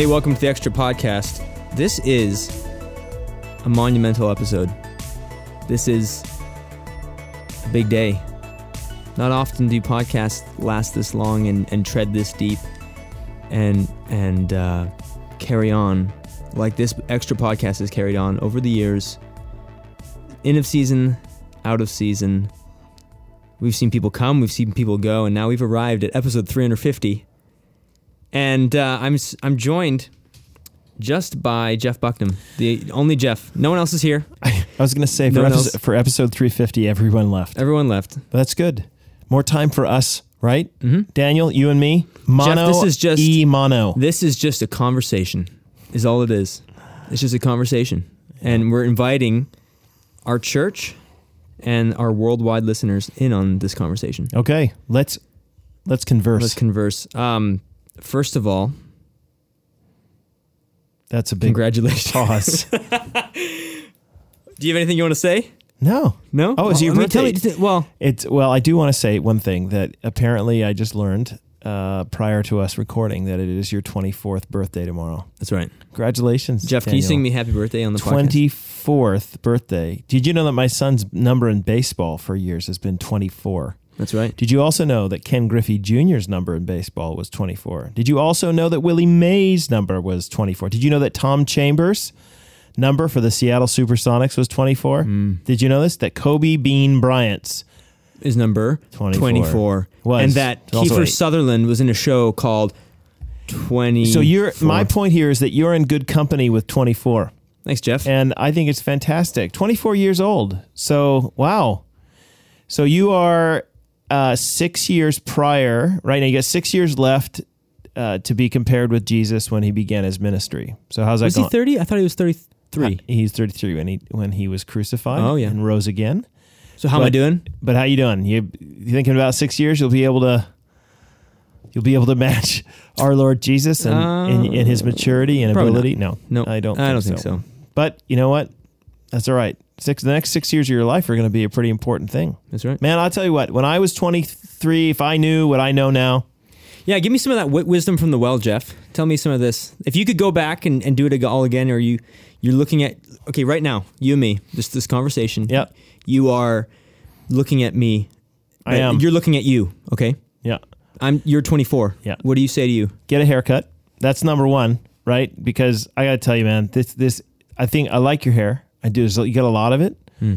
Hey, welcome to the Extra Podcast. This is a monumental episode. This is a big day. Not often do podcasts last this long and, and tread this deep and and uh, carry on like this extra podcast has carried on over the years. In of season, out of season. We've seen people come, we've seen people go, and now we've arrived at episode 350 and uh, I'm I'm joined just by Jeff Bucknam, the only Jeff. No one else is here. I was going to say No for, episode, for episode 350, everyone left. Everyone left. But that's good. More time for us, right? Mhm. Daniel, you and me. Mono. this is just- e mono. This is just a conversation. Is all it is. It's just a conversation, and we're inviting our church and our worldwide listeners in on this conversation. Okay, let's let's converse. Let's converse. Um, first of all, that's a big congratulations. pause. Do you have anything you want to say? no, No. Oh, it's your I mean, tell me- well, it's well. I do want to say one thing that apparently I just learned uh, prior to us recording that it is your 24th birthday tomorrow. that's right. Congratulations, Jeff, can you sing me happy birthday on the podcast? 24th birthday. Did you know that my son's number in baseball for years has been 24? That's right. Did you also know that Ken Griffey Jr.'s number in baseball was 24? Did you also know that Willie Mays' number was 24? Did you know that Tom Chambers' number for the Seattle Supersonics was 24? Mm. Did you know this? That Kobe Bean Bryant's is number 24. 24. Was. And that Kiefer. Sutherland was in a show called 20. So you're my point here is that you're in good company with 24. Thanks, Jeff. And I think it's fantastic. 24 years old. So, wow. So you are uh, six years prior, right now you got six years left uh, to be compared with Jesus when he began his ministry. So how's that was he 30? I thought he was 33. Uh, he's 33 when he when he was crucified Oh, yeah. and rose again. so how am I doing? But how you doing? You, you thinking about six years? You'll be able to you'll be able to match our Lord Jesus and in, in his maturity and Uh, Probably not. ability? No, No, I don't. I don't so. think so. But you know what? That's all right. Six the next six years of your life are going to be a pretty important thing. That's right. Man, I'll tell you what. When I was 23, if I knew what I know now, Yeah, give me some of that wi- wisdom from the well, Jeff. Tell me some of this. If you could go back and, and do it all again, or you you're looking at okay right now, you and me, just this conversation. yeah, You are looking at me. I am. You're looking at you. Okay. yeah. I'm. You're 24. Yeah. What do you say to you? Get a haircut. That's number one, right? Because I got to tell you, man, this this I think I like your hair. I do. You got a lot of it, Hmm.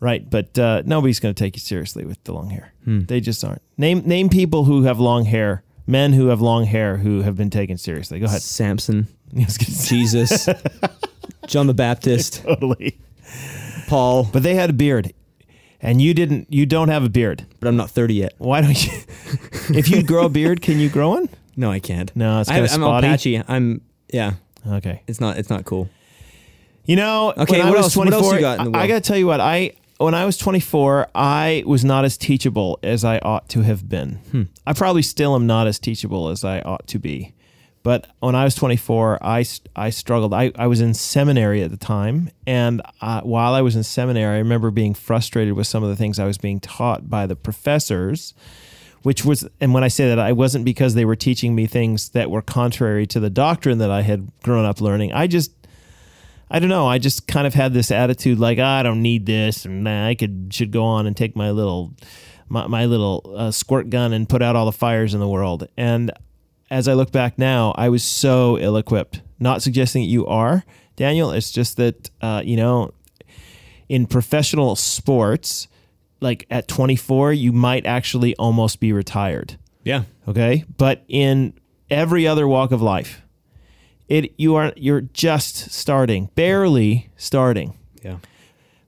right? But uh, nobody's going to take you seriously with the long hair. Hmm. They just aren't. Name name people who have long hair. Men who have long hair who have been taken seriously. Go ahead. Samson, I was gonna say- Jesus, John the Baptist, totally. Paul. But they had a beard, and you didn't. You don't have a beard. But I'm not 30 yet. Why don't you? if you grow a beard, can you grow one? No, I can't. No, it's I kind of I'm all patchy. I'm. Yeah. Okay. It's not. It's not cool. You know, Okay, what else- what else you got in the I, I got to tell you what I when I was 24, I was not as teachable as I ought to have been. Hmm. I probably still am not as teachable as I ought to be. But when I was 24, I, I struggled. I, I was in seminary at the time. And uh, while I was in seminary, I remember being frustrated with some of the things I was being taught by the professors, which was, and when I say that, I wasn't because they were teaching me things that were contrary to the doctrine that I had grown up learning. I just, I don't know. I just kind of had this attitude like "Ah, I don't need this, and I could should go on and take my little my, my little uh, squirt gun and put out all the fires in the world. And as I look back now, I was so ill equipped. Not suggesting that you are, Daniel. It's just that uh, you know, in professional sports, like at 24, you might actually almost be retired Yeah. okay but in every other walk of life it you are you're just starting barely starting Yeah.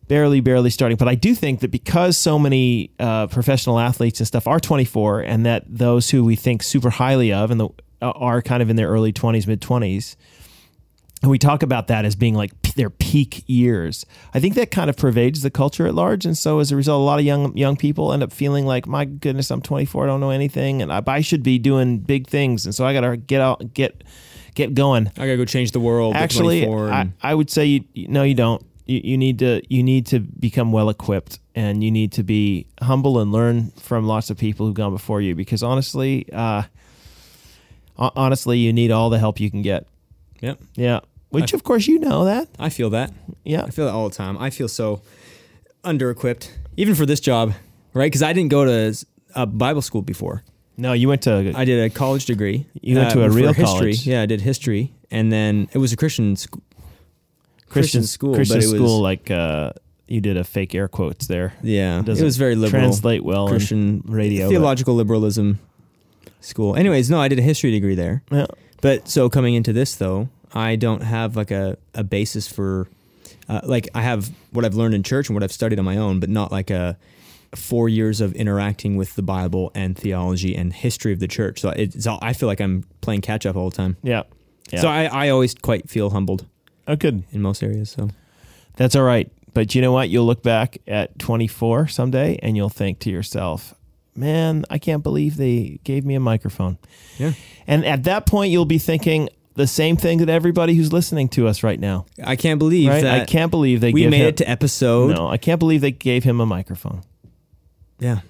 barely barely starting but i do think that because so many uh, professional athletes and stuff are 24 and that those who we think super highly of and the, are kind of in their early 20s mid 20s and we talk about that as being like p- their peak years. I think that kind of pervades the culture at large, and so as a result, a lot of young young people end up feeling like, "My goodness, I'm 24, I don't know anything, and I, I should be doing big things, and so I got to get out, get get going." I gotta go change the world. Actually, 24 I, I would say you, you no, you don't. You, you need to you need to become well equipped, and you need to be humble and learn from lots of people who've gone before you. Because honestly, uh, Honestly, you need all the help you can get. Yep. Yeah. Which, of course, you know that. I feel that. Yeah. I feel that all the time. I feel so under equipped, even for this job, right? Because I didn't go to a Bible school before. No, you went to. I did a college degree. You went to a real history. college. Yeah, I did history, and then it was a Christian school. Christian school, Christian but it was- school, like uh, you did a fake air quotes there. Yeah, it Doesn't was very liberal. Translate well Christian radio. but- theological liberalism school. Anyways, no, I did a history degree there. Yeah. But so coming into this though, I don't have like a, a basis for uh, like I have what I've learned in church and what I've studied on my own, but not like a four years of interacting with the Bible and theology and history of the church. So it's all, I feel like I'm playing catch up all the time. Yeah. Yeah. So I, I always quite feel humbled oh, good. in most areas. So That's all right. But you know what? You'll look back at 24 someday and you'll think to yourself, man, I can't believe they gave me a microphone. yeah, And at that point, you'll be thinking the same thing that everybody who's listening to us right now. I can't believe Right? that I can't believe they we made him, it to episode. No, I can't believe they gave him a microphone. Yeah.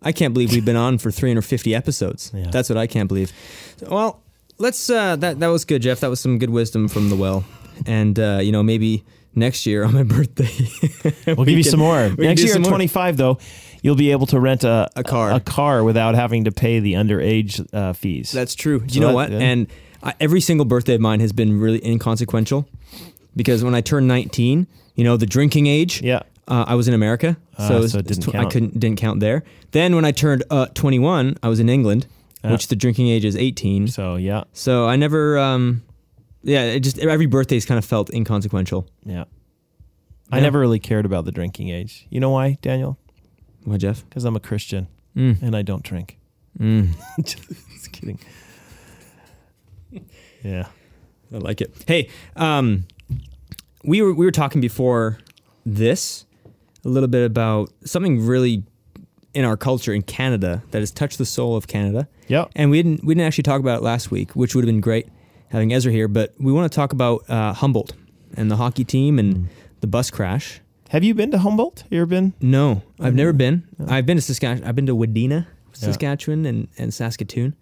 I can't believe we've been on for 350 episodes. Yeah. That's what I can't believe. Well, let's uh that that was good, Jeff. That was some good wisdom from the well. And uh, you know, maybe next year on my birthday We'll give you some more. Next year at more. 25, though, you'll be able to rent a, A car. a car without having to pay the underage uh, fees. That's true. So you know that- what? yeah. And I, every single birthday of mine has been really inconsequential because when I turned 19, you know, the drinking age, yeah. Uh, I was in America, Ah, so, it was- so it didn't I count. couldn't didn't count there. Then when I turned uh, 21, I was in England, Ah. which the drinking age is 18. So, yeah. So I never, um, yeah, it just every birthday's kind of felt inconsequential. Yeah. I Yeah. never really cared about the drinking age. You know why, Daniel? Why, Jeff? Because I'm a Christian Mm. and I don't drink. Mm. Just kidding. Yeah. I like it. Hey, um, we were we were talking before this a little bit about something really in our culture in Canada that has touched the soul of Canada, Yep. and we didn't we didn't actually talk about it last week, which would have been great having Ezra here. But we want to talk about uh, Humboldt and the hockey team and the bus crash. Have you been to Humboldt? You ever been? No, I've never been. No. I've been to Saskatchewan. I've been to Wadena, Saskatchewan, and, and Saskatoon.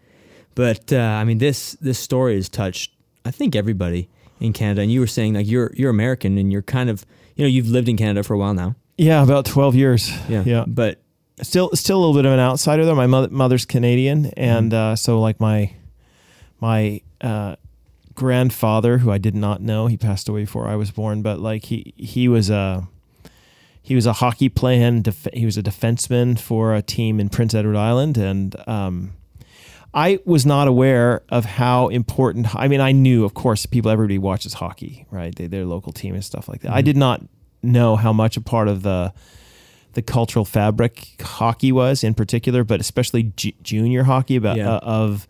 But uh, I mean, this this story has touched, I think, everybody in Canada. And you were saying like you're you're American and you're kind of you know you've lived in Canada for a while now. Yeah, about 12 years. Yeah, Yeah. But Still still a little bit of an outsider though. My mother, mother's Canadian and uh, so like my my uh, grandfather who I did not know, he passed away before I was born, but like he he was a he was a hockey playing def- he was a defenseman for a team in Prince Edward Island and um I was not aware of how important. I mean, I knew, of course, people, everybody watches hockey, right? They, their local team and stuff like that. I Mhm. did not know how much a part of the the cultural fabric hockey was, in particular, but especially ju- junior hockey. About Yeah. uh, of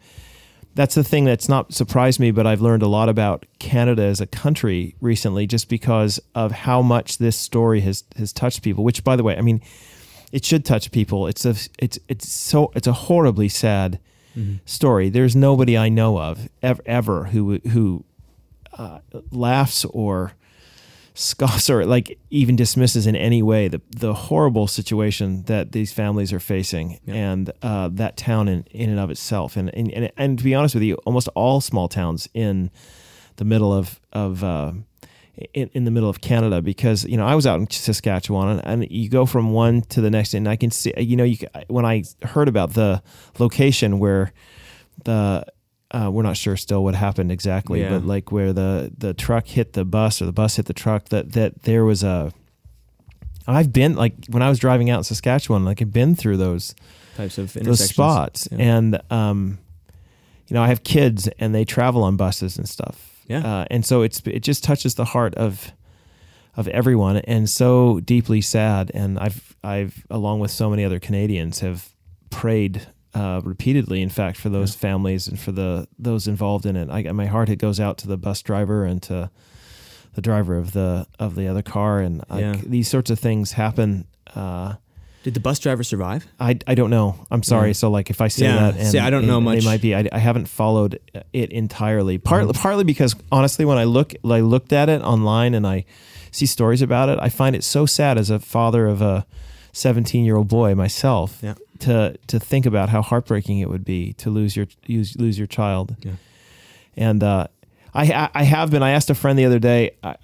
that's the thing that's not surprised me, but I've learned a lot about Canada as a country recently, just because of how much this story has has touched people. Which, by the way, I mean, it should touch people. It's a it's it's so it's a horribly sad story. There's nobody I know of ever, ever who who uh, laughs or scoffs or like even dismisses in any way the the horrible situation that these families are facing Yeah. and uh, that town in, in and of itself. And, and and and to be honest with you, almost all small towns in the middle of of uh, in, in the middle of Canada because you know I was out in Saskatchewan and, and you go from one to the next and I can see you know you when I heard about the location where the uh, we're not sure still what happened exactly Yeah. but like where the the truck hit the bus or the bus hit the truck that that there was a I've been like when I was driving out in Saskatchewan like I've been through those types of those spots Yeah. and um you know I have kids and they travel on buses and stuff Yeah. uh, and so it's it just touches the heart of of everyone and so deeply sad and I've I've along with so many other Canadians have prayed uh, repeatedly in fact for those families and for the those involved in it I my heart it goes out to the bus driver and to the driver of the of the other car and like, Yeah. these sorts of things happen uh, Did the bus driver survive? I, I don't know. I'm sorry. Yeah. So like if I say Yeah. that, and, See, I don't know and much. They might be. I, I haven't followed it entirely. Partly Mm-hmm. partly because honestly, when I look, I looked at it online and I see stories about it, I find it so sad as a father of a 17 year old boy myself. Yeah. To to think about how heartbreaking it would be to lose your lose, lose your child. Yeah. And uh, I I have been. I asked a friend the other day. I,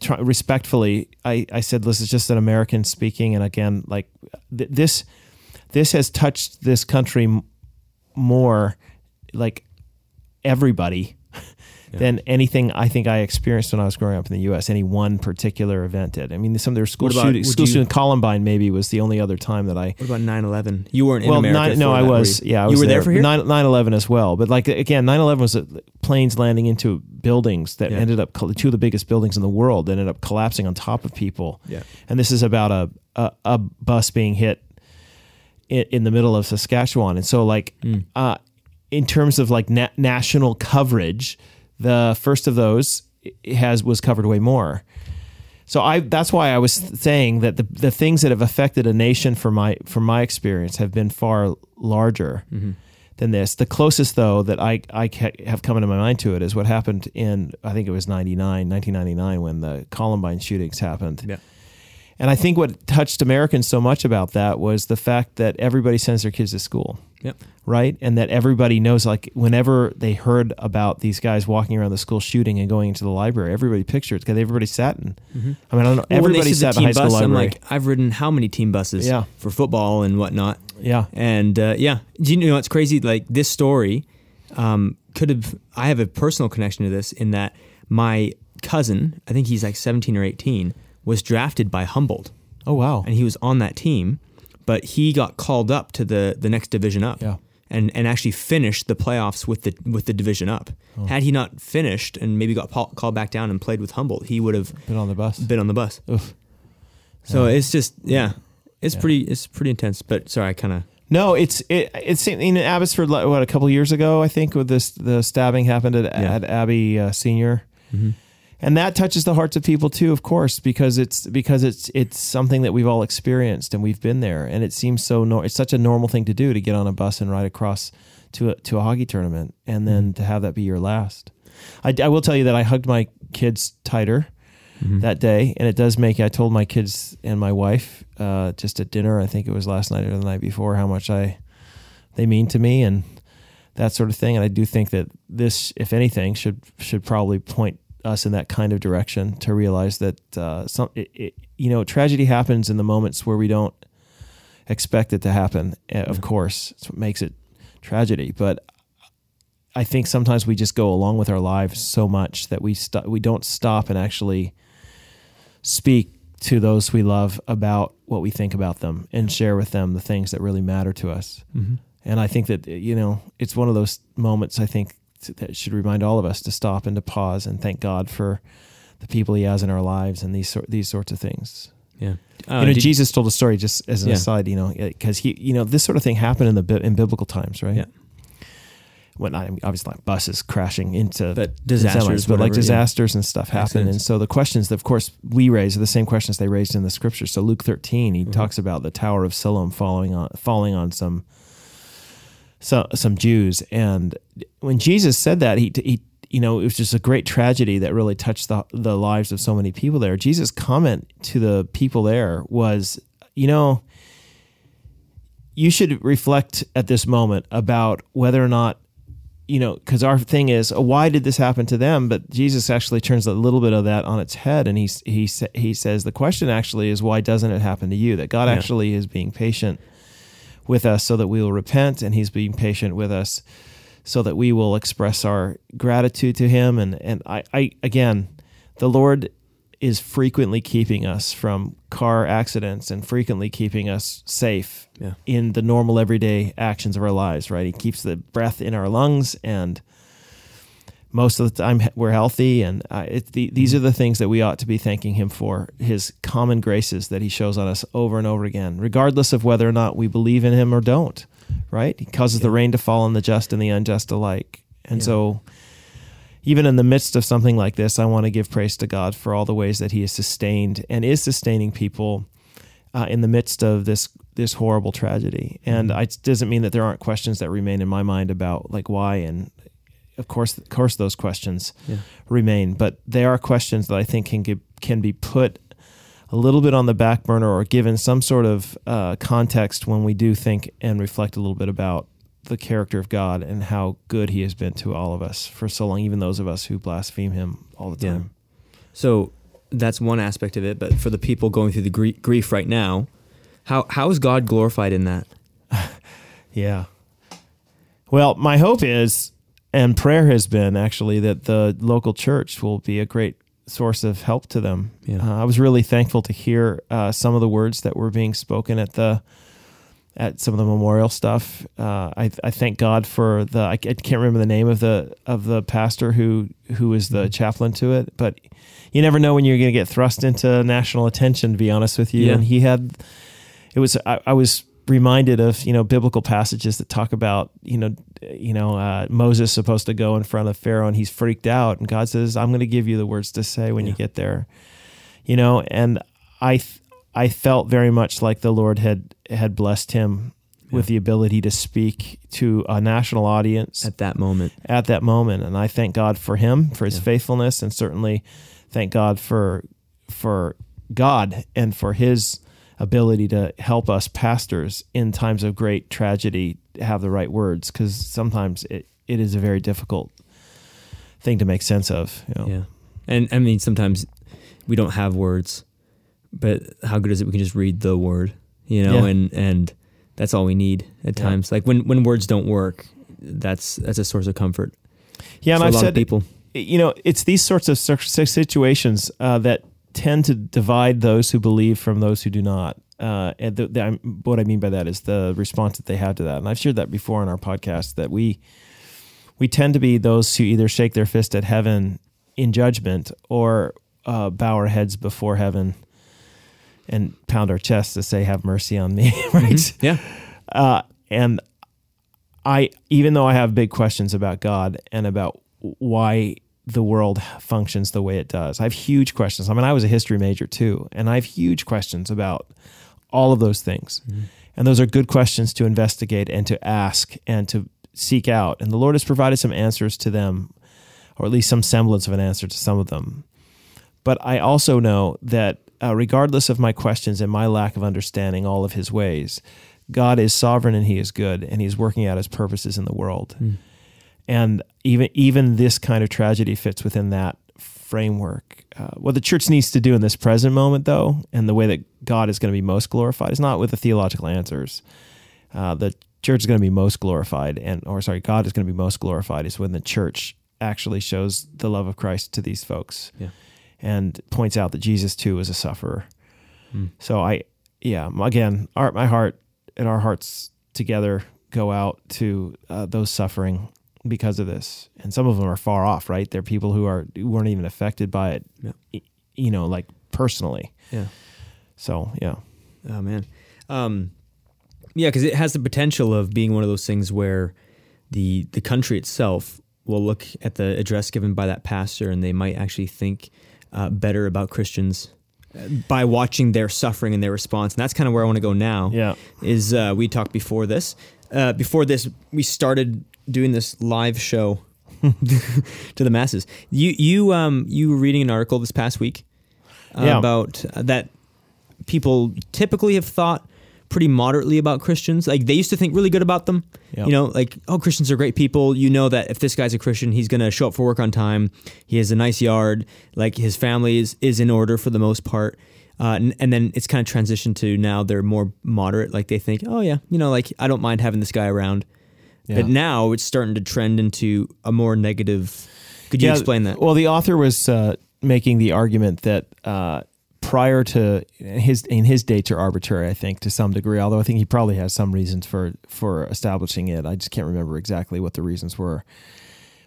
try, respectfully, I, I said, "This is just an American speaking." And again, like th- this, this has touched this country m- more, like everybody yeah. than anything I think I experienced when I was growing up in the U.S. Any one particular event did. I mean, some of their school about- shootings, school you- shooting, Columbine maybe was the only other time that I. What about 9/11? You weren't in well, nine, no, I that, was. you? Yeah, I you was were there, there for here. 9 11 as well. But like again, 9 11 was uh, planes landing into buildings that Yeah. ended up two of the biggest buildings in the world ended up collapsing on top of people. Yeah. And this is about a a, a bus being hit in, the middle of Saskatchewan, and so like Hmm. uh, in terms of like na- national coverage, the first of those has was covered way more. So I that's why I was saying that the the things that have affected a nation from my from my experience have been far larger mm-hmm. than this. The closest though that I I have come into my mind to it is what happened in I think it was 99 1999 when the Columbine shootings happened. Yeah. And I think what touched Americans so much about that was the fact that everybody sends their kids to school Yep. right? And that everybody knows, like, whenever they heard about these guys walking around the school shooting and going into the library, everybody pictured because everybody sat in. I mean, I don't know, Well, everybody sat in high school bus, library. I'm like, I've ridden how many team buses Yeah. for football and whatnot. yeah, And uh, yeah, do you know what's crazy? Like this story um, could have. I have a personal connection to this in that my cousin, I think he's like 17 or 18, was drafted by Humboldt, oh wow, and he was on that team, but he got called up to the the next division up. Yeah. And, and actually finished the playoffs with the with the division up. Oh. Had he not finished and maybe got pa- called back down and played with Humboldt, he would have been on the bus. been on the bus. Oof. So Yeah. it's just yeah, it's Yeah. pretty it's pretty intense. But sorry, I kind of No, it's it, it's in Abbotsford. What a couple years ago, I think, with this the stabbing happened at, Yeah. at Abby uh, Senior, and that touches the hearts of people too, of course, because it's because it's it's something that we've all experienced and we've been there, and it seems so no, it's such a normal thing to do to get on a bus and ride across to a, to a hockey tournament, and then to have that be your last. I, I will tell you that I hugged my kids tighter that day, and it does make. I told my kids and my wife uh, just at dinner. I think it was last night or the night before how much I they mean to me and that sort of thing. And I do think that this, if anything, should should probably point us in that kind of direction to realize that uh, some it, it, you know tragedy happens in the moments where we don't expect it to happen. uh, Of course, it's what makes it tragedy, but. I think sometimes we just go along with our lives so much that we st- we don't stop and actually speak to those we love about what we think about them and share with them the things that really matter to us. And I think that you know it's one of those moments I think that should remind all of us to stop and to pause and thank God for the people He has in our lives and these sort these sorts of things. yeah. you know, Jesus told a story just as an Yeah. aside. You know, because he you know this sort of thing happened in the in biblical times, right? Yeah. When I obviously like buses crashing into But disasters, semis, but like whatever, yeah. disasters and stuff happen. And so the questions that, of course, we raise are the same questions they raised in the scriptures. So Luke 13, Mm-hmm. he talks about the Tower of Siloam falling on falling on some so, some Jews. And when Jesus said that, he he you know, it was just a great tragedy that really touched the the lives of so many people there. Jesus' comment to the people there was, you know, you should reflect at this moment about whether or not you know, because our thing is, uh, why did this happen to them? But Jesus actually turns a little bit of that on its head, and he he he says the question actually is, why doesn't it happen to you? That God Yeah. actually is being patient with us, so that we will repent, and He's being patient with us, so that we will express our gratitude to Him. And and I, I again, the Lord is frequently keeping us from car accidents and frequently keeping us safe Yeah. in the normal everyday actions of our lives, right? He keeps the breath in our lungs and most of the time we're healthy and uh, it, the, these are the things that we ought to be thanking him for his common graces that he shows on us over and over again regardless of whether or not we believe in him or don't right? He causes the rain to fall on the just and the unjust alike. And Yeah. so even in the midst of something like this i want to give praise to god for all the ways that he has sustained and is sustaining people uh, in the midst of this this horrible tragedy. And I, it doesn't mean that there aren't questions that remain in my mind about like why and of course of course those questions Yeah. remain, but they are questions that I think can get, can be put a little bit on the back burner or given some sort of uh, context when we do think and reflect a little bit about the character of God and how good He has been to all of us for so long, even those of us who blaspheme Him all the Yeah. time. So that's one aspect of it. But for the people going through the grie- grief right now, how how is God glorified in that? Yeah. Well, my hope is, and prayer has been actually, that the local church will be a great source of help to them. Yeah. Uh, I was really thankful to hear uh, some of the words that were being spoken at the at some of the memorial stuff. Uh, I, I thank God for the I, can't remember the name of the of the pastor who who is the chaplain to it, but you never know when you're going to get thrust into national attention. To be honest with you, Yeah. and he had it was I, I was reminded of you know biblical passages that talk about you know you know uh, Moses supposed to go in front of Pharaoh and he's freaked out. And God says I'm going to give you the words to say when you get there. You know and I th- I felt very much like the Lord had had blessed him with the ability to speak to a national audience At that moment, at that moment. And I thank God for him for his Yeah. faithfulness and certainly thank God for for God and for his ability to help us pastors in times of great tragedy have the right words because sometimes it, it is a very difficult thing to make sense of you know? yeah. And I mean, sometimes we don't have words, but how good is it we can just read the word, you know, Yeah. and and that's all we need at Yeah. times. Like when when words don't work, that's that's a source of comfort. yeah and I've said people. you know, it's these sorts of situations uh, that tend to divide those who believe from those who do not. Uh, and the, the, what I mean by that is the response that they have to that. And I've shared that before in our podcast that we we tend to be those who either shake their fist at heaven in judgment or uh, bow our heads before heaven and pound our chests to say, "Have mercy on me." right? Mhm. Yeah. uh, and I, even though I have big questions about God and about why the world functions the way it does, I have huge questions. I mean, I was a history major too, and I have huge questions about all of those things. And those are good questions to investigate and to ask and to seek out. And the Lord has provided some answers to them, or at least some semblance of an answer to some of them. But I also know that uh, regardless of my questions and my lack of understanding all of his ways, God is sovereign and he is good and he's working out his purposes in the world. And even even this kind of tragedy fits within that framework. Uh, what the church needs to do in this present moment, though, and the way that God is going to be most glorified, is not with the theological answers. Uh, the church is going to be most glorified, and or sorry, God is going to be most glorified is when the church actually shows the love of Christ to these folks, Yeah. and points out that Jesus too was a sufferer. Mm. So I, yeah, again, our, my heart and our hearts together go out to uh, those suffering because of this, and some of them are far off. Right, they're people who are who weren't even affected by it, Yeah. you know, like personally. Yeah. So yeah, Oh man, um, yeah, because it has the potential of being one of those things where the the country itself will look at the address given by that pastor, and they might actually think uh, better about Christians uh, by watching their suffering and their response. And that's kind of where I want to go now. yeah, Is uh, we talked before this? Uh, before this, we started doing this live show to the masses. You you um you were reading an article this past week uh, Yeah. about uh, that people typically have thought pretty moderately about Christians. Like they used to think really good about them. Yeah. You know, like oh Christians are great people. You know that if this guy's a Christian, he's going to show up for work on time. He has a nice yard. Like his family is is in order for the most part. Uh, and, and then it's kind of transitioned to now they're more moderate. Like they think, oh yeah, you know, like I don't mind having this guy around. Yeah. But now it's starting to trend into a more negative. Could you Yeah, explain that? Well, the author was uh, making the argument that uh, prior to his in his dates are arbitrary, I think, to some degree. Although I think he probably has some reasons for for establishing it. I just can't remember exactly what the reasons were.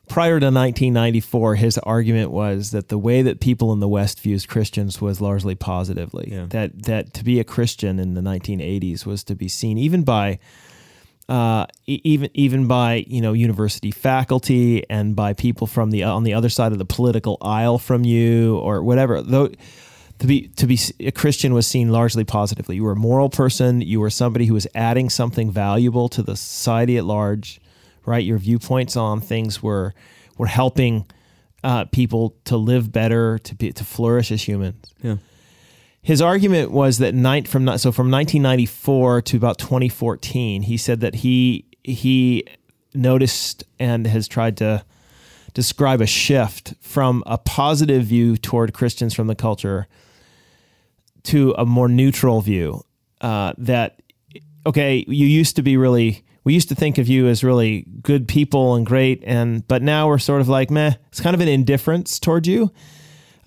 Prior to 1994, his argument was that the way that people in the West views Christians was largely positively. Yeah. That that to be a Christian in the 1980s was to be seen even by uh, even even by you know university faculty and by people from the on the other side of the political aisle from you or whatever. Though to be to be a Christian was seen largely positively. You were a moral person. You were somebody who was adding something valuable to the society at large. Right, your viewpoints on things were were helping uh, people to live better, to be to flourish as humans. yeah. His argument was that night from so from 1994 to about 2014, he said that he he noticed and has tried to describe a shift from a positive view toward Christians from the culture to a more neutral view. Uh, that okay, you used to be really we used to think of you as really good people and great, and but now we're sort of like meh. It's kind of an indifference toward you.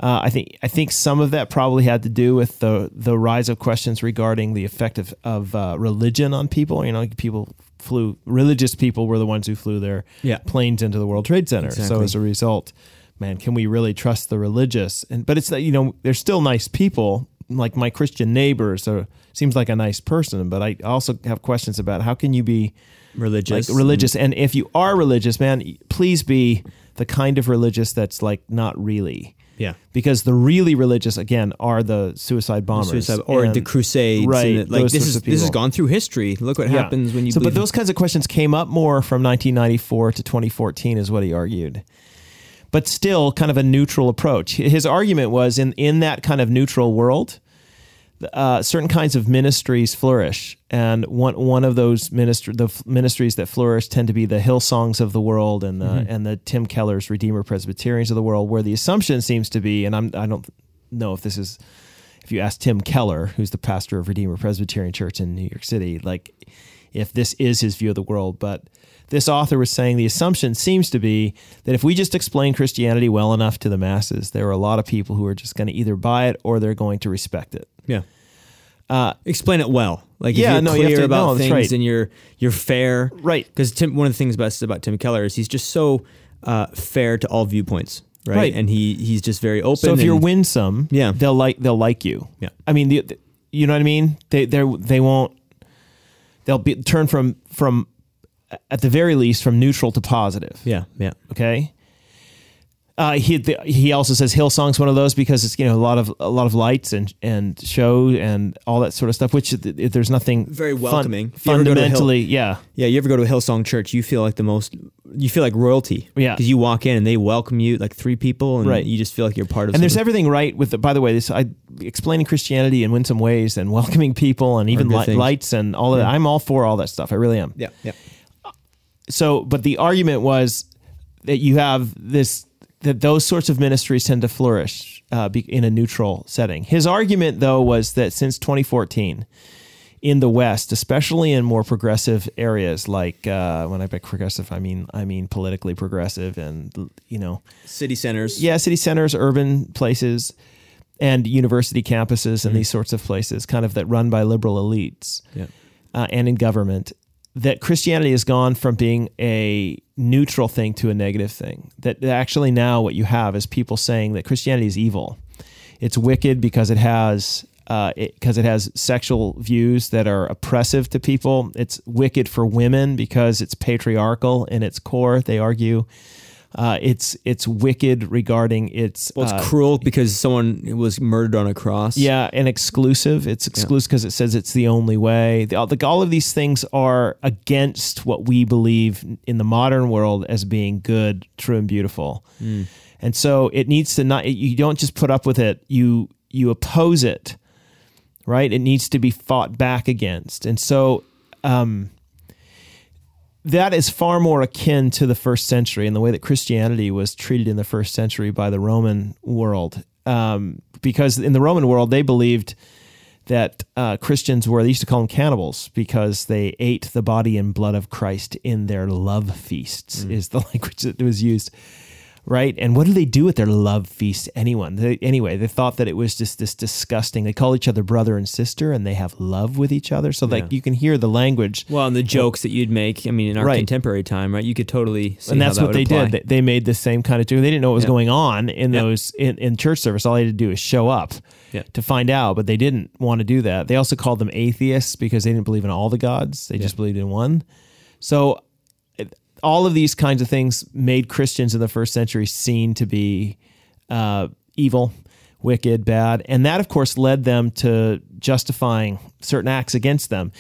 Uh, I think I think some of that probably had to do with the the rise of questions regarding the effect of, of uh, religion on people. You know, people flew religious people were the ones who flew their Yeah. planes into the World Trade Center. So as a result, man, can we really trust the religious? And but it's that you know they're still nice people. Like my Christian neighbors, are seems like a nice person, but I also have questions about how can you be Religious. like religious, and if you are religious, man, please be the kind of religious that's like not really Yeah. because the really religious again are the suicide bombers Suicide, or And- the Crusades, right, and it- like this is this has gone through history. Look what Yeah. happens when you. so but those kinds of questions came up more from 1994 to 2014 is what he argued but still kind of a neutral approach his argument was in in that kind of neutral world uh, certain kinds of ministries flourish, and one one of those ministry the f- ministries that flourish tend to be the Hillsongs of the world and the Mm-hmm. and the Tim Keller's Redeemer Presbyterians of the world, where the assumption seems to be, and I'm I don't know if this is if you ask Tim Keller, who's the pastor of Redeemer Presbyterian Church in New York City, like if this is his view of the world, but this author was saying the assumption seems to be that if we just explain Christianity well enough to the masses, there are a lot of people who are just going to either buy it or they're going to respect it. yeah. Explain it well. Like Uh, yeah, if you're no, you clear have to- about no, things right. and you're you're fair, Right. Because Tim, one of the things best about Tim Keller is he's just so uh, fair to all viewpoints, right? Right. And he he's just very open. So if you're winsome, Yeah. they'll like they'll like you. Yeah. I mean, the, the- you know what I mean? They they they won't. They'll be turn from from at the very least from neutral to positive. yeah, yeah, Okay. Uh, he the, he also says Hillsong's one of those because it's you know a lot of a lot of lights and and show and all that sort of stuff. Which th- th- there's nothing Very welcoming. If you ever go to Hill- fundamentally, yeah. yeah. You ever go to a Hillsong Church? You feel like the most. You feel like royalty, Yeah. Because you walk in and they welcome you like three people, and Right. you just feel like you're part of. It. And there's everything right with the, by the way, this I explaining Christianity in winsome ways and welcoming people and even li- lights and all of that. I'm all for all that stuff. I really am. yeah, yeah, So, but the argument was that you have this that those sorts of ministries tend to flourish uh, be, in a neutral setting. His argument, though, was that since 2014, in the West, especially in more progressive areas, like uh, when I by progressive, I mean I mean politically progressive, and you know, city centers. yeah, city centers, urban places, and university campuses, and these sorts of places, kind of that run by liberal elites yeah. uh, and in government that Christianity has gone from being a neutral thing to a negative thing. That actually now what you have is people saying that Christianity is evil. It's wicked because it has uh, because it, has sexual views that are oppressive to people. It's wicked for women because it's patriarchal in its core. They argue. Uh, it's it's wicked regarding its Well, it's uh, cruel because someone was murdered on a cross. yeah, and exclusive. It's exclusive because it says it's the only way. The, all, the, all of these things are against what we believe in the modern world as being good, true, and beautiful. And so it needs to not. You don't just put up with it. You you oppose it, right? It needs to be fought back against. And so. Um, that is far more akin to the first century and the way that Christianity was treated in the first century by the Roman world. Um, because in the Roman world, they believed that uh, Christians were, they used to call them cannibals because they ate the body and blood of Christ in their love feasts, is the language that was used. Right. And what do they do at their love feast? Anyone? They, anyway, they thought that it was just this disgusting. They call each other brother and sister and they have love with each other. So, like, you can hear the language. Well, and the jokes that you'd make. I mean, in our Right. contemporary time, right? You could totally. See and that's that what they apply. did. They, they made the same kind of joke. They didn't know what was Yeah. going on in Yeah. those in, in church service. All they had to do is show up Yeah. to find out, but they didn't want to do that. They also called them atheists because they didn't believe in all the gods. They just believed in one. So all of these kinds of things made Christians in the first century seen to be uh, evil, wicked, bad, and that, of course, led them to justifying certain acts against them.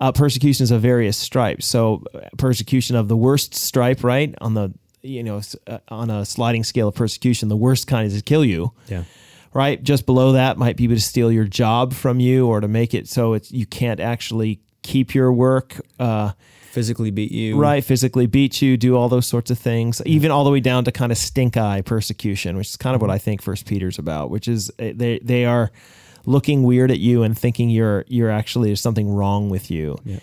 Uh, persecutions of various stripes. So, uh, persecution of the worst stripe, right on the you know uh, on a sliding scale of persecution, the worst kind is to kill you Yeah. right? Just below that might be to steal your job from you or to make it so it's you can't actually keep your work. Uh, Physically beat you. right physically beat you do all those sorts of things even all the way down to kind of stink eye persecution which is kind of what i think first peter's about which is uh, they they are looking weird at you and thinking you're you're actually there's something wrong with you Yeah.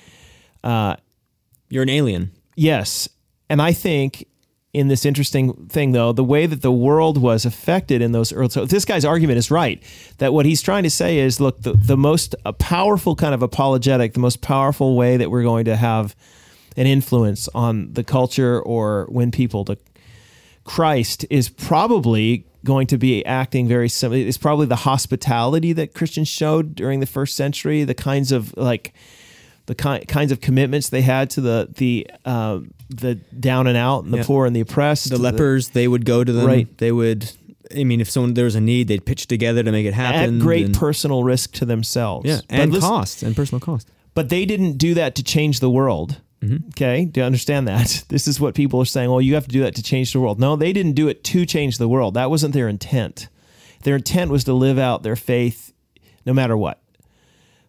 uh, You're an alien. yes and i think in this interesting thing though the way that the world was affected in those early so this guy's argument is right that what he's trying to say is look the, the most powerful kind of apologetic the most powerful way that we're going to have an influence on the culture or win people to Christ is probably going to be acting very similar. It's probably the hospitality that Christians showed during the first century, the kinds of like the ki- kinds of commitments they had to the the uh, the down and out and the Yeah. poor and the oppressed, The lepers, they would go to them. Right. They would. I mean, if someone there was a need, they'd pitch together to make it happen. at great and- personal risk to themselves. yeah, and listen- cost and personal cost. But they didn't do that to change the world. Okay, do you understand that? This is what people are saying. Well, you have to do that to change the world. No, they didn't do it to change the world. That wasn't their intent. Their intent was to live out their faith no matter what.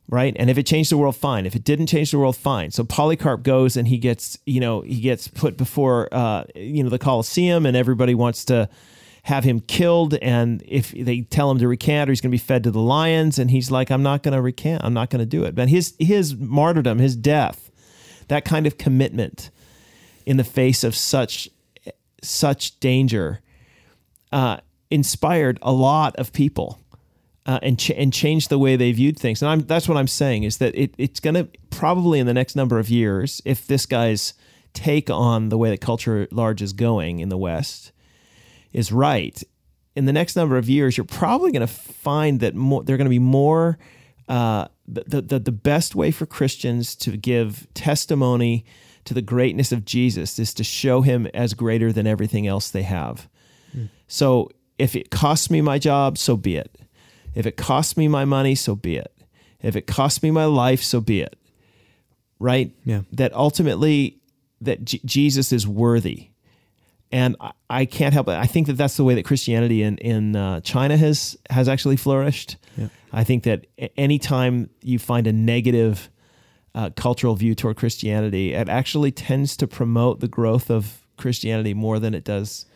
Right? And if it changed the world, fine. If it didn't change the world, fine. So Polycarp goes and he gets, you know, he gets put before, uh, you know, the Colosseum, and everybody wants to have him killed. And if they tell him to recant, or he's going to be fed to the lions, and he's like, "I'm not going to recant. I'm not going to do it." But his his martyrdom, his death, that kind of commitment in the face of such such danger uh, inspired a lot of people uh, and ch- and changed the way they viewed things. And I'm, that's what I'm saying is that it, it's going to probably in the next number of years, if this guy's take on the way that culture at large is going in the West is right, in the next number of years, you're probably going to find that more, there are going to be more. Uh, the, the the best way for Christians to give testimony to the greatness of Jesus is to show Him as greater than everything else they have. Hmm. So if it costs me my job, so be it. If it costs me my money, so be it. If it costs me my life, so be it. Right? Yeah. That ultimately that J- Jesus is worthy. And I, I can't help it. I think that that's the way that Christianity in in uh, China has has actually flourished. Yeah. I think that anytime you find a negative uh, cultural view toward Christianity, it actually tends to promote the growth of Christianity more than it does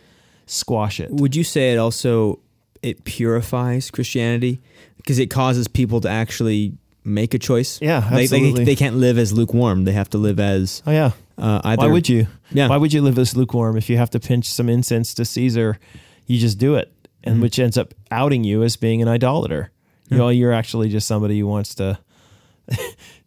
squash it. Would you say it also it purifies Christianity because it causes people to actually make a choice? Yeah, They- they, absolutely. they can't live as lukewarm. They have to live as Oh yeah. Uh, either. Why would you? Yeah. Why would you live as lukewarm if you have to pinch some incense to Caesar? You just do it, and Mhm. which ends up outing you as being an idolater. You know, you're actually just somebody who wants to,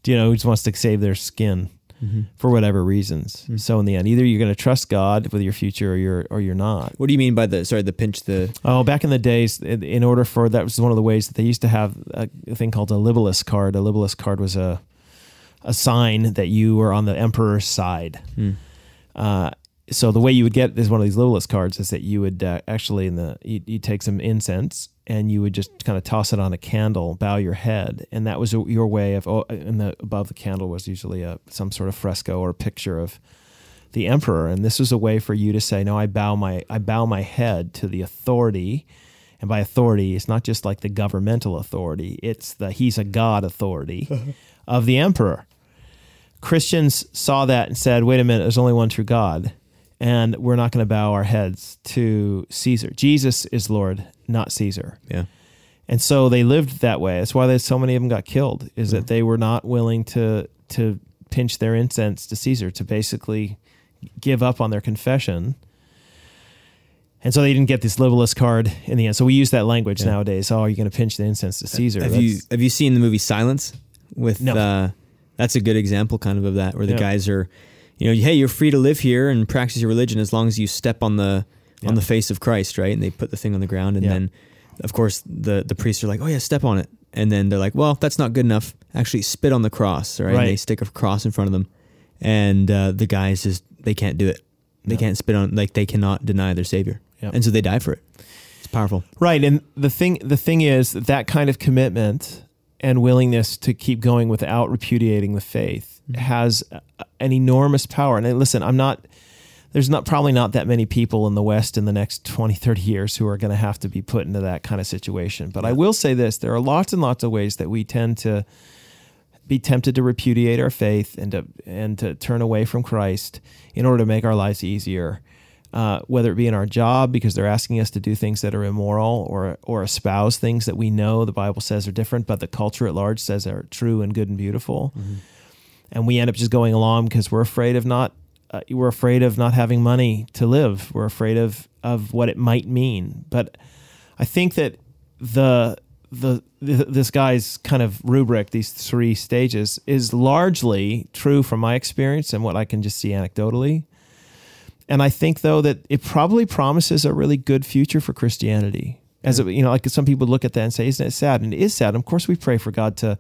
you know, who just wants to save their skin Mhm. for whatever reasons. Mm. So in the end, either you're going to trust God with your future, or you're or you're not. What do you mean by the sorry the pinch the Oh, back in the days, in order for that was one of the ways that they used to have a, a thing called a libellus card. A libellus card was a a sign that you were on the emperor's side. hmm. Uh, so the way you would get is one of these libellus cards is that you would uh, actually in the you you take some incense and you would just kind of toss it on a candle, bow your head, and that was your way of. Oh, and the above the candle was usually a some sort of fresco or picture of the emperor, and this was a way for you to say, "No, I bow my I bow my head to the authority." And by authority, it's not just like the governmental authority; it's the he's a god authority of the emperor. Christians saw that and said, wait a minute, there's only one true God, and we're not going to bow our heads to Caesar. Jesus is Lord, not Caesar. yeah And so they lived that way. That's why so many of them got killed, is that they were not willing to to pinch their incense to Caesar, to basically give up on their confession. And so they didn't get this libellus card in the end. So we use that language Yeah. nowadays. Oh, are you going to pinch the incense to Caesar? Have you have you seen the movie Silence? With No. uh, that's a good example, kind of of that, where the Yeah. guys are, you know, hey, you're free to live here and practice your religion as long as you step on the Yeah. on the face of Christ, right? And they put the thing on the ground, and Yeah. then, of course, the the priests are like, oh yeah, step on it, and then they're like, well, that's not good enough. Actually, spit on the cross, right? Right. And they stick a cross in front of them, and uh, the guys just they can't do it. They No. can't spit on like they cannot deny their savior, Yep. and so they die for it. It's powerful. Right, and the thing the thing is that kind of commitment and willingness to keep going without repudiating the faith Mhm. has an enormous power. And listen, I'm not there's not probably not that many people in the West in the next 20, 30 years who are going to have to be put into that kind of situation. But I will say this: there are lots and lots of ways that we tend to be tempted to repudiate our faith and to and to turn away from Christ in order to make our lives easier. Uh, whether it be in our job because they're asking us to do things that are immoral or or espouse things that we know the Bible says are different, but the culture at large says are true and good and beautiful, mm-hmm. and we end up just going along because we're afraid of not uh, we're afraid of not having money to live. We're afraid of of what it might mean. But I think that the the, the this guy's kind of rubric, these three stages, is largely true from my experience and what I can just see anecdotally. And I think though that it probably promises a really good future for Christianity. As it, you know, like some people look at that and say, "Isn't it sad?" And it is sad. of course, we pray for God to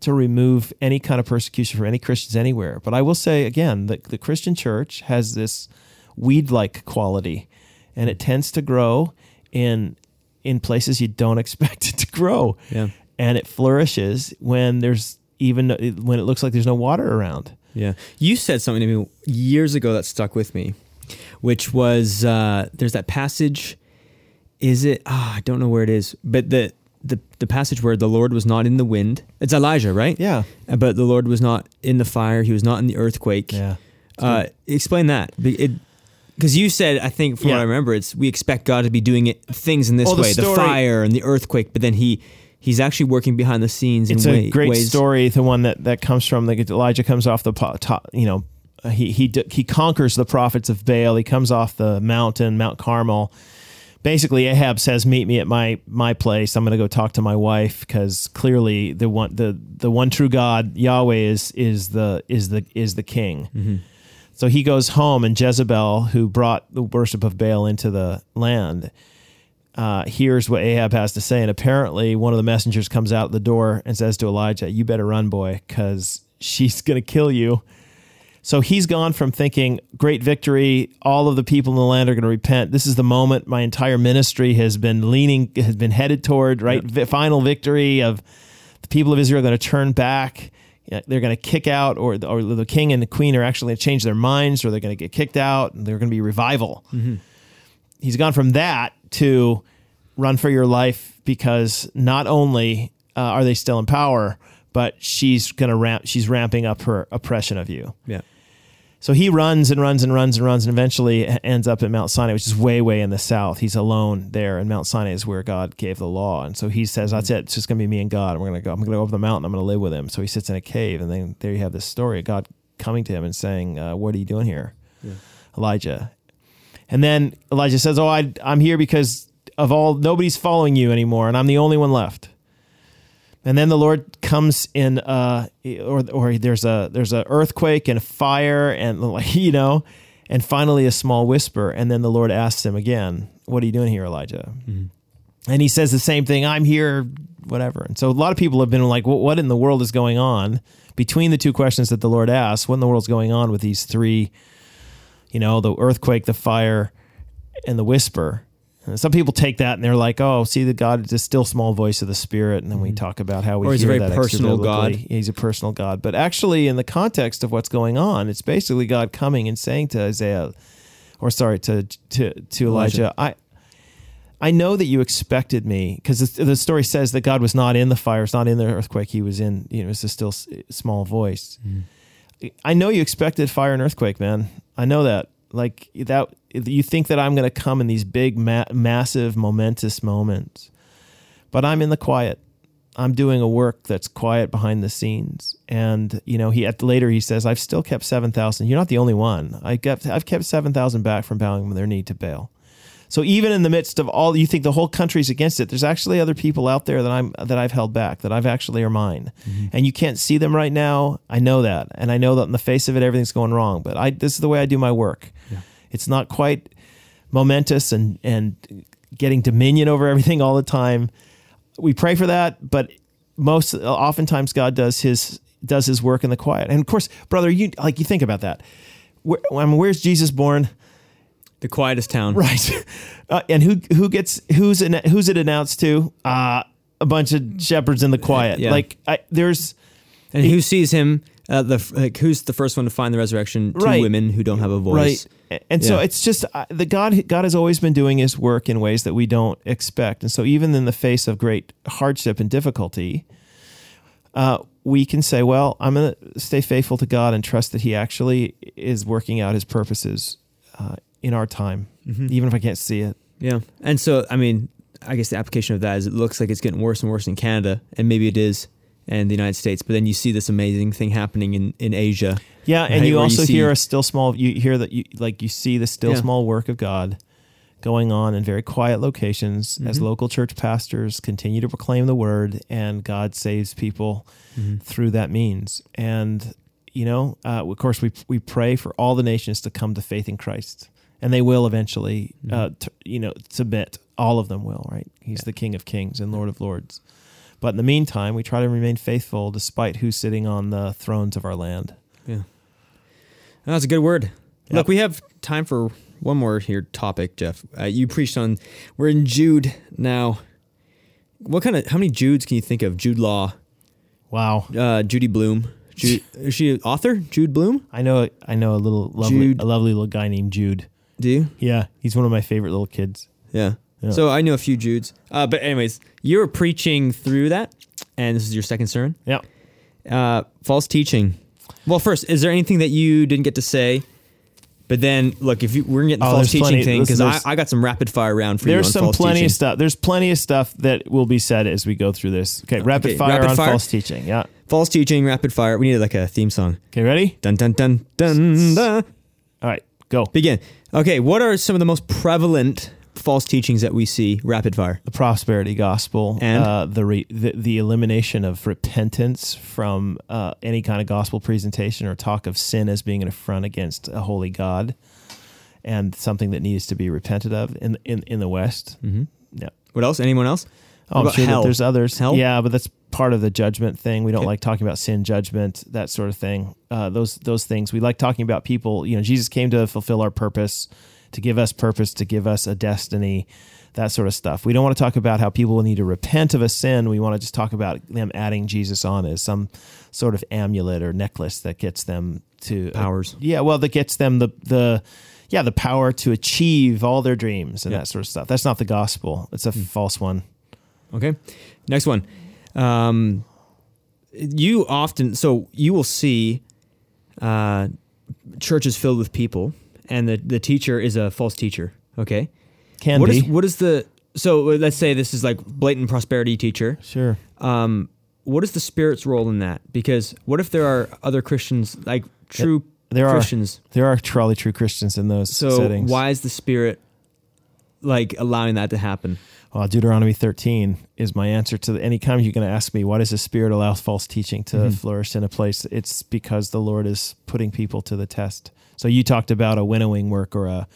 to remove any kind of persecution for any Christians anywhere. But I will say again that the Christian church has this weed like quality and it tends to grow in in places you don't expect it to grow. Yeah. And it flourishes when there's even when it looks like there's no water around. Yeah. You said something to me years ago that stuck with me, which was uh, there's that passage. Is it? Oh, I don't know where it is, but the the, the passage where the Lord was not in the wind. It's Elijah, right? Yeah. Uh, but the Lord was not in the fire. He was not in the earthquake. Yeah. Uh, explain that. Because you said, I think from yeah. what I remember, it's we expect God to be doing it, things in this well, way, the, the, fire and the earthquake, but then he he's actually working behind the scenes. It's a way, great ways. story, the one that that comes from like Elijah comes off the top, you know, he he he conquers the prophets of Baal. He comes off the mountain, Mount Carmel basically Ahab says, "Meet me at my my place. I'm going to go talk to my wife because clearly the one the the one true God Yahweh is is the is the is the king." Mm-hmm. So he goes home, and Jezebel, who brought the worship of Baal into the land, uh, hears what Ahab has to say, and apparently one of the messengers comes out the door and says to Elijah, "You better run, boy, because she's going to kill you." So he's gone from thinking, great victory, all of the people in the land are going to repent. This is the moment my entire ministry has been leaning, has been headed toward, right? Yep. Final victory of the people of Israel are going to turn back. They're going to kick out, or, or the king and the queen are actually going to change their minds, or they're going to get kicked out, and they're going to be revival. Mm-hmm. He's gone from that to run for your life because not only uh, are they still in power, but she's going to ramp. She's ramping up her oppression of you. Yeah. So he runs and runs and runs and runs and eventually ends up at Mount Sinai, which is way, way in the south. He's alone there, and Mount Sinai is where God gave the law. And so he says, "That's it. It's just going to be me and God. we're going to go. I'm going to go up the mountain. I'm going to live with him." So he sits in a cave, and then there you have this story of God coming to him and saying, uh, "What are you doing here, yeah. Elijah?" And then Elijah says, "Oh, I, I'm here because of all nobody's following you anymore, and I'm the only one left." And then the Lord comes in, uh, or or there's a there's a earthquake and fire and you know, and finally a small whisper, and then the Lord asks him again, "What are you doing here, Elijah?" Mm-hmm. And he says the same thing, "I'm here, whatever." And so a lot of people have been like, well, "What in the world is going on?" Between the two questions that the Lord asks, what in the world's going on with these three? You know, the earthquake, the fire, and the whisper. Some people take that and they're like, "Oh, see, the God is a still small voice of the Spirit," and then we mm-hmm. talk about how we or he's a very that personal God. He's a personal God, but actually, in the context of what's going on, it's basically God coming and saying to Isaiah, or sorry, to to to Elijah, Elijah. I. I know that you expected me because the, the, story says that God was not in the fire, was not in the earthquake. He was in, you know, it's a still small voice. Mm. I know you expected fire and earthquake, man. I know that. Like that, you think that I'm going to come in these big, ma- massive, momentous moments, but I'm in the quiet. I'm doing a work that's quiet behind the scenes. And you know, he at later he says, "I've still kept seven thousand. You're not the only one. I kept I've kept seven thousand back from bowing their knee to Baal." So even in the midst of all, you think the whole country's against it. There's actually other people out there that I'm that I've held back that I've actually are mine, mm-hmm. and you can't see them right now. I know that, and I know that in the face of it, everything's going wrong. But I this is the way I do my work. It's not quite momentous and and getting dominion over everything all the time. We pray for that, but most oftentimes God does his does his work in the quiet. And of course, brother, you like you think about that. Where, I mean, where's Jesus born? The quietest town, right? Uh, and who who gets who's in, who's it announced to? Uh, a bunch of shepherds in the quiet. Yeah. Like I, there's and who sees him Uh, the like, who's the first one to find the resurrection? Two Right. women who don't have a voice. Right. And so Yeah. it's just uh, the God God has always been doing his work in ways that we don't expect. And so even in the face of great hardship and difficulty, uh, we can say, well, I'm going to stay faithful to God and trust that he actually is working out his purposes uh, in our time, Mm-hmm. even if I can't see it. Yeah. And so, I mean, I guess the application of that is it looks like it's getting worse and worse in Canada, and maybe it is in the United States, but then you see this amazing thing happening in, in Asia. Yeah, and Right, you where you also see- hear a still small. You hear that you like you see the still Yeah. small work of God going on in very quiet locations as Mhm. local church pastors continue to proclaim the word, and God saves people Mm-hmm. through that means. And you know, uh, of course, we we pray for all the nations to come to faith in Christ, and they will eventually. Uh, t- you know, submit. All of them will. Right? He's the King of Kings and Lord of Lords. But in the meantime, we try to remain faithful despite who's sitting on the thrones of our land. Yeah. That's a good word. Yep. Look, we have time for one more here topic, Jeff. Uh, you preached on, we're in Jude now. What kind of, how many Judes can you think of? Jude Law, Wow. uh, Judy Blume. Jude, is she an author? Jude Blume? I know I know a little lovely Jude. a lovely little guy named Jude. Do you? Yeah, he's one of my favorite little kids. Yeah. Yeah. So I know a few Judes. Uh, but anyways, you were preaching through that, and this is your second sermon. Yeah. Uh, false teaching. Well, first, is there anything that you didn't get to say? But then, look, if you, we're gonna get the Oh, false teaching plenty- thing, because I, I got some rapid fire round for you There's on some plenty teaching. of stuff. There's plenty of stuff that will be said as we go through this. Okay, rapid Okay, fire rapid on fire. false teaching. Yeah. False teaching, rapid fire. We need like a theme song. Okay, ready? Dun dun dun dun. dun. All right, go. Begin. Okay, what are some of the most prevalent false teachings that we see? Rapid fire. The prosperity gospel And? uh, the, re, the the elimination of repentance from uh, any kind of gospel presentation or talk of sin as being an affront against a holy God, and something that needs to be repented of in in in the West. Mm-hmm. Yeah. What else? Anyone else? Oh, I'm sure hell? that there's others. Hell? Yeah, but that's part of the judgment thing. We don't Okay. like talking about sin, judgment, that sort of thing. Uh, those those things. We like talking about people. You know, Jesus came to fulfill our purpose, to give us purpose, to give us a destiny, that sort of stuff. We don't want to talk about how people need to repent of a sin. We want to just talk about them adding Jesus on as some sort of amulet or necklace that gets them to Powers. yeah, well, that gets them the the yeah the power to achieve all their dreams and Yeah. that sort of stuff. That's not the gospel. It's a false one. Okay. Next one. Um, you often, so you will see uh, churches filled with people, and the, the teacher is a false teacher. Okay. Can What be is what is the so uh, let's say this is like blatant prosperity teacher. sure. Um, what is the spirit's role in that? Because what if there are other Christians like true There are Christians? there are truly true Christians in those So settings. why is the spirit like allowing that to happen? Well, Deuteronomy 13 is my answer to the, any time you're going to ask me, why does the Spirit allow false teaching to Mhm. flourish in a place? It's because the Lord is putting people to the test. So you talked about a winnowing work or a,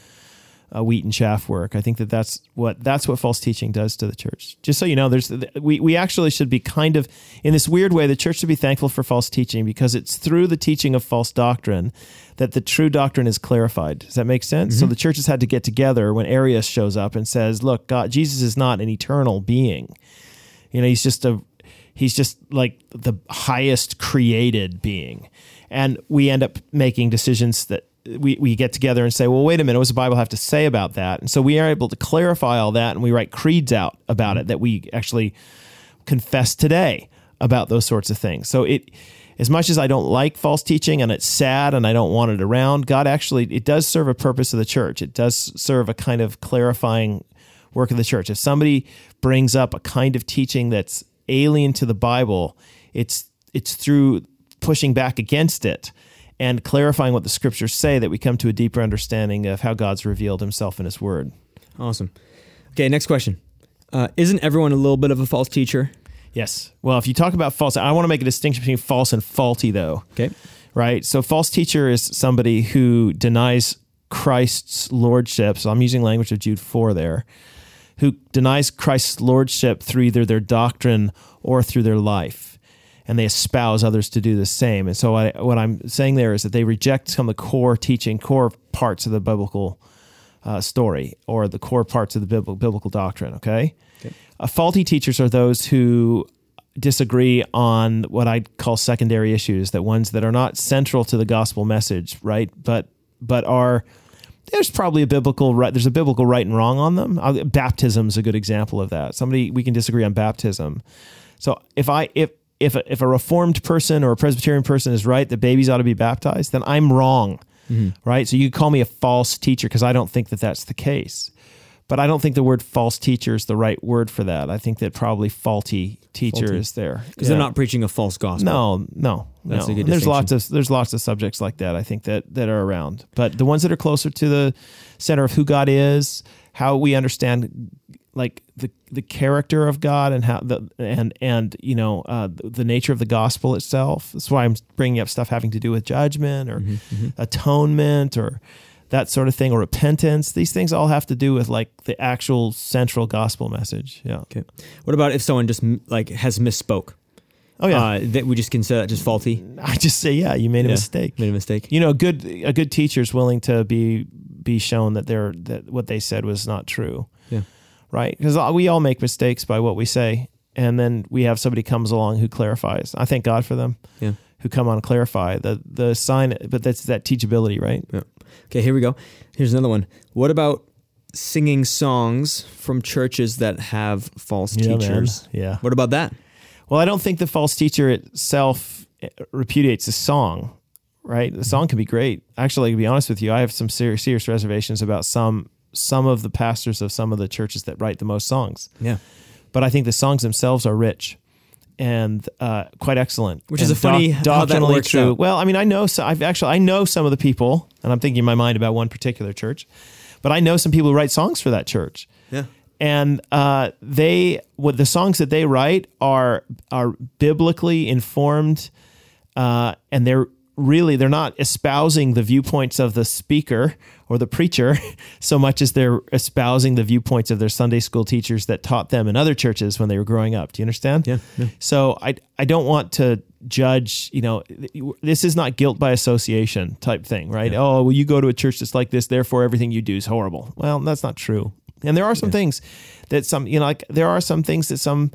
a wheat and chaff work. I think that that's what that's what false teaching does to the church. Just so you know, there's we we actually should be kind of in this weird way. The church should be thankful for false teaching because it's through the teaching of false doctrine that the true doctrine is clarified. Does that make sense? So mm-hmm. the church has had to get together when Arius shows up and says, "Look, God, Jesus is not an eternal being. You know, he's just a he's just like the highest created being." And we end up making decisions that we, we get together and say, well, wait a minute, what does the Bible have to say about that? And so we are able to clarify all that and we write creeds out about it that we actually confess today about those sorts of things. So it as much as I don't like false teaching and it's sad and I don't want it around, God actually it does serve a purpose of the church. It does serve a kind of clarifying work of the church. If somebody brings up a kind of teaching that's alien to the Bible, it's it's through pushing back against it and clarifying what the scriptures say that we come to a deeper understanding of how God's revealed himself in his word. Awesome. Okay, next question. Uh, isn't everyone a little bit of a false teacher? Yes. Well, if you talk about false, I want to make a distinction between false and faulty, though. Okay. right? So, false teacher is somebody who denies Christ's lordship. So, I'm using language of Jude 4 there, who denies Christ's lordship through either their doctrine or through their life. And they espouse others to do the same. And so, I, what I'm saying there is that they reject some of the core teaching, core parts of the biblical uh, story or the core parts of the biblical, biblical doctrine, okay? Okay. Uh, faulty teachers are those who disagree on what I'd call secondary issues, that ones that are not central to the gospel message, right? But but are there's probably a biblical right there's a biblical right and wrong on them. Uh, Baptism is a good example of that. Somebody we can disagree on baptism. So if I if if a, if a reformed person or a Presbyterian person is right that babies ought to be baptized, then I'm wrong, mm-hmm. right? So you call me a false teacher because I don't think that that's the case. But I don't think the word false teacher is the right word for that. I think that probably faulty teacher Faulty. is there Because Yeah. they're not preaching a false gospel. No, no, That's no. there's lots of there's lots of subjects like that. I think that that are around, but the ones that are closer to the center of who God is, how we understand like the the character of God and how the and and you know uh, the, nature of the gospel itself. That's why I'm bringing up stuff having to do with judgment or Mm-hmm, atonement or that sort of thing or repentance. These things all have to do with like the actual central gospel message. Yeah. Okay. What about if someone just like has misspoke? Oh yeah. Uh, that we just consider that just faulty. I just say yeah. You made a Yeah. mistake. Made a mistake. you know, a good a good teacher is willing to be be shown that they're that what they said was not true. Yeah. Right? Because we all make mistakes by what we say, and then we have somebody comes along who clarifies. I thank God for them. Yeah. Who come on and clarify the the sign, but that's that teachability, right? Okay, here we go. Here's another one. What about singing songs from churches that have false Yeah, man. teachers? Yeah. What about that? Well, I don't think the false teacher itself eh, repudiates the song, right? The song can be great. Actually, to be honest with you, I have some serious, serious reservations about some some of the pastors of some of the churches that write the most songs. Yeah. but I think the songs themselves are rich and uh, quite excellent. Which is a funny how that works true. out. Well, I mean, I know. So I've actually I know some of the people, and I'm thinking in my mind about one particular church, but I know some people who write songs for that church, Yeah. and uh, they what the songs that they write are are biblically informed, uh, and they're really they're not espousing the viewpoints of the speaker or the preacher so much as they're espousing the viewpoints of their Sunday school teachers that taught them in other churches when they were growing up. Do you understand? Yeah, yeah. So I I don't want to judge. You know, this is not guilt by association type thing, right? Oh, well, you go to a church that's like this, therefore everything you do is horrible. Well, that's not true. And there are some things that some you know like there are some things that some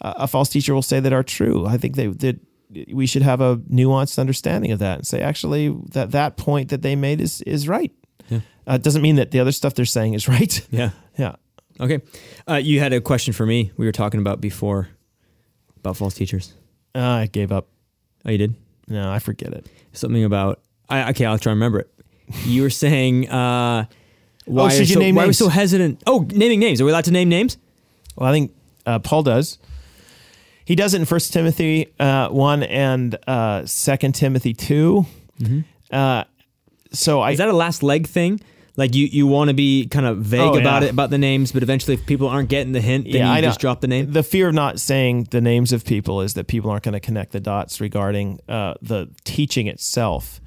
uh, a false teacher will say that are true. I think they that we should have a nuanced understanding of that and say actually that that point that they made is is right. Yeah. Uh, it doesn't mean that the other stuff they're saying is right. Yeah. yeah. Okay. Uh, you had a question for me. We were talking about before about false teachers. Uh, I gave up. Oh, you did No, I forget it. something about. I, okay, I'll try to remember it. You were saying uh, why, Oh, should you so, name why are we so hesitant? Oh, naming names. Are we allowed to name names? Well, I think uh, Paul does. He does it in First Timothy uh, one and uh, Second Timothy 2 Uh, so I Is that a last leg thing? Like you, you want to be kind of vague Oh, about yeah. it about the names, but eventually, if people aren't getting the hint, then Yeah, you just drop the name. The fear of not saying the names of people is that people aren't going to connect the dots regarding uh, the teaching itself.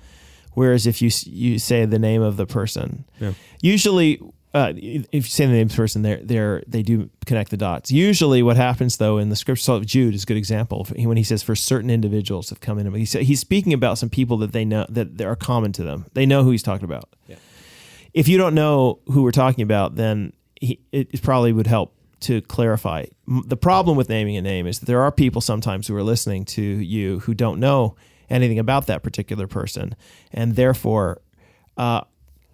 Whereas if you you say the name of the person, Yeah. usually uh, if you say the name of the person, they they they do connect the dots. Usually, what happens though in the scripture, so Jude is a good example when he says for certain individuals have come in. He said he's speaking about some people that they know that that are common to them. They know who he's talking about. Yeah. If you don't know who we're talking about, then he, it probably would help to clarify. The problem with naming a name is that there are people sometimes who are listening to you who don't know anything about that particular person, and therefore uh,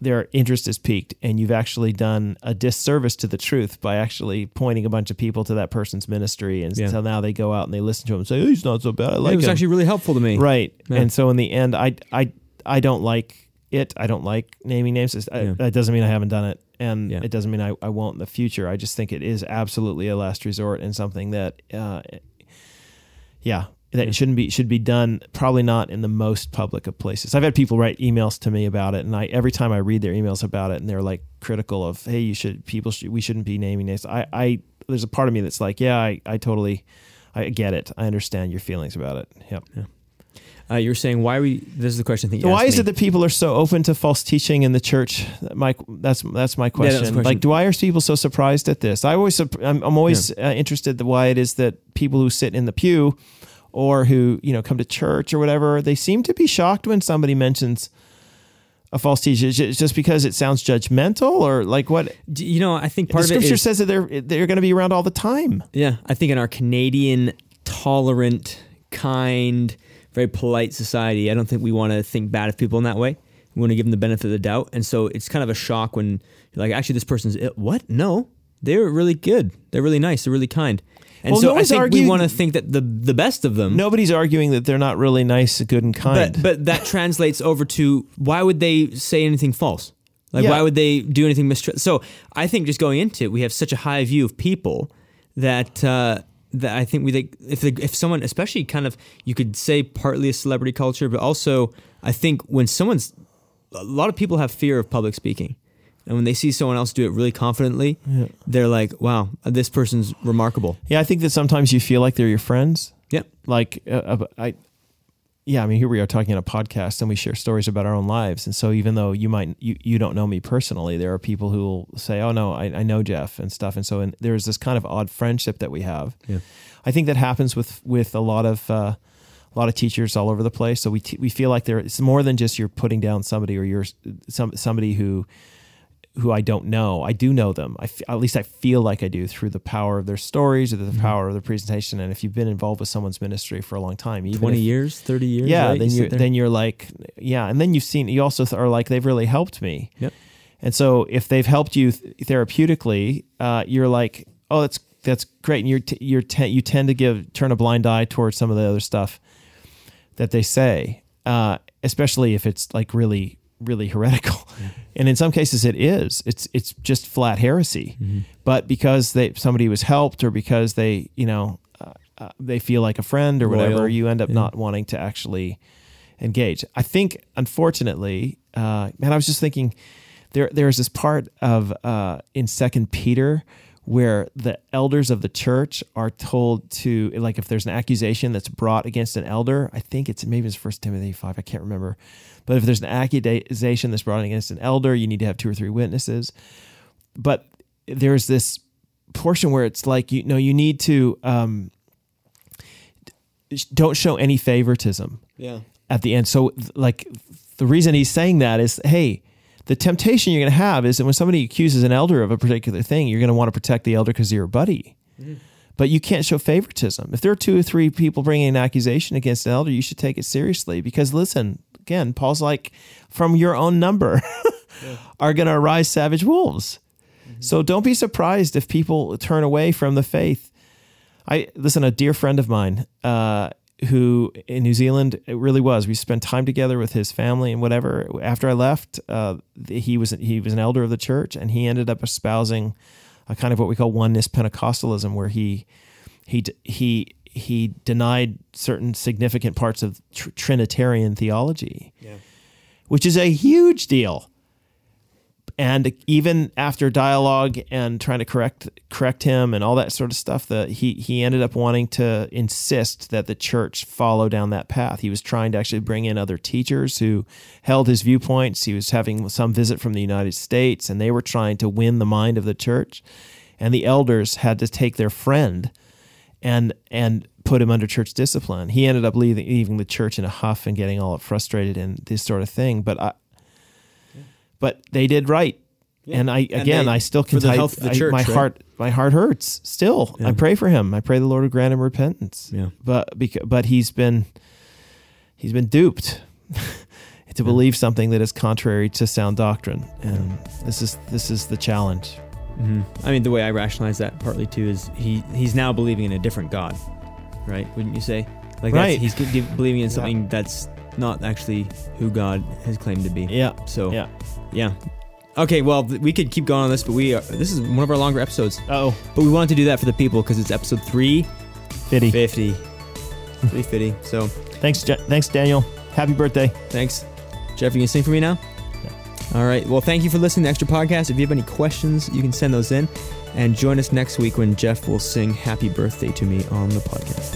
their interest is piqued, and you've actually done a disservice to the truth by actually pointing a bunch of people to that person's ministry, and Yeah. so now they go out and they listen to him and say, oh, "He's not so bad. I like it was him." actually really helpful to me. right. Yeah. And so in the end, I I I don't like it. I don't like naming names. I- Yeah. That doesn't mean I haven't done it, and it doesn't mean I, I won't in the future. I just think it is absolutely a last resort and something that, uh, yeah, that Yeah. shouldn't be should be done. Probably not in the most public of places. I've had people write emails to me about it, and I every time I read their emails about it, and they're like critical of, hey, you should people should we shouldn't be naming names. I I there's a part of me that's like, yeah, I I totally. I get it. I understand your feelings about it. Yep. Uh, you were saying why we. This is the question. You why is me. it that people are so open to false teaching in the church? My that's that's my Yeah, question. that's the question. Like, do why are people so surprised at this? I always I'm, I'm always uh, interested in why it is that people who sit in the pew or who you know come to church or whatever they seem to be shocked when somebody mentions a false teacher. Is it just because it sounds judgmental or like what? You know, I think part the of scripture is says that they're they're going to be around all the time. Yeah, I think in our Canadian tolerant, kind, very polite society. I don't think we want to think bad of people in that way. We want to give them the benefit of the doubt, and so it's kind of a shock when you're like, actually, this person's ill. what? No, they're really good. They're really nice. They're really kind. And Well, so I think we want to think that the the best of them. Nobody's arguing that they're not really nice, good, and kind. But but that translates over to why would they say anything false? Like Yeah. why would they do anything mistr So I think just going into it, we have such a high view of people that uh, that I think we think if the, if someone, especially kind of, you could say partly a celebrity culture, but also I think when someone's a lot of people have fear of public speaking. And when they see someone else do it really confidently, they're like, "Wow, this person's remarkable." yeah, I think that sometimes you feel like they're your friends. Yep. like uh, uh, I yeah, I mean here we are talking on a podcast and we share stories about our own lives. And so even though you might you, you don't know me personally, there are people who will say, "Oh no, I, I know Jeff" and stuff. And so and there's this kind of odd friendship that we have. Yeah. I think that happens with with a lot of uh, a lot of teachers all over the place. So we t- we feel like there it's more than just you're putting down somebody or you're some somebody who who I don't know. I do know them. I f- at least I feel like I do through the power of their stories or the Mm-hmm. power of their presentation. And if you've been involved with someone's ministry for a long time, even Twenty if- years, thirty years, yeah, right? then you then you're like, yeah, and then you've seen you also are like they've really helped me. Yep. And so if they've helped you th- therapeutically, uh, you're like, oh, that's that's great. And you're t- you're te- you tend to give turn a blind eye towards some of the other stuff that they say, uh, especially if it's like really really heretical. And in some cases it is. It's it's just flat heresy. Mm-hmm. But because they somebody was helped or because they, you know, uh, uh, they feel like a friend or whatever, Loyal. you end up Yeah. not wanting to actually engage. I think, unfortunately, uh, man, I was just thinking there there's this part of uh, in Second Peter where the elders of the church are told to like if there's an accusation that's brought against an elder, I think it's maybe it's First Timothy five, I can't remember, but if there's an accusation that's brought against an elder, you need to have two or three witnesses. But there's this portion where it's like you know you need to um, don't show any favoritism yeah. at the end. So, like, the reason he's saying that is, hey, the temptation you're going to have is that when somebody accuses an elder of a particular thing, you're going to want to protect the elder because you're a buddy. But you can't show favoritism. If there are two or three people bringing an accusation against an elder, you should take it seriously because, listen, again, Paul's like, from your own number are going to arise savage wolves. So don't be surprised if people turn away from the faith. I listen. A dear friend of mine, uh, who in New Zealand, it really was. We spent time together with his family and whatever. After I left, uh, he was he was an elder of the church, and he ended up espousing a kind of what we call oneness Pentecostalism, where he he he he denied certain significant parts of tr- Trinitarian theology, Yeah. which is a huge deal. And even after dialogue and trying to correct correct him and all that sort of stuff, that he he ended up wanting to insist that the church follow down that path. He was trying to actually bring in other teachers who held his viewpoints. He was having some visit from the United States, and they were trying to win the mind of the church. And the elders had to take their friend and and put him under church discipline. He ended up leaving leaving the church in a huff and getting all frustrated and this sort of thing. But I, but they did right. And I And again, they- I still for can the type- health of the I- church, my right? heart, my heart hurts still. Yeah. I pray for him. I pray the Lord would grant him repentance. Yeah. But because, but he's been he's been duped to believe something that is contrary to sound doctrine, and this is this is the challenge. hmm I mean, the way I rationalize that partly too is he he's now believing in a different God, right? Wouldn't you say? Like that's- Right. he's believing in Yeah. something that's not actually who God has claimed to be. Yeah. So Yeah. yeah. Okay, well, th- we could keep going on this, but we are, this is one of our longer episodes. Oh, But we wanted to do that for the people because it's episode three Fitty. fifty. Hmm. Three fifty. So Thanks, Je- thanks, Daniel. Happy birthday. thanks, Jeff. You can sing for me now. All right. Well, thank you for listening to Extra Podcast. If you have any questions, you can send those in, and join us next week when Jeff will sing "Happy Birthday" to me on the podcast.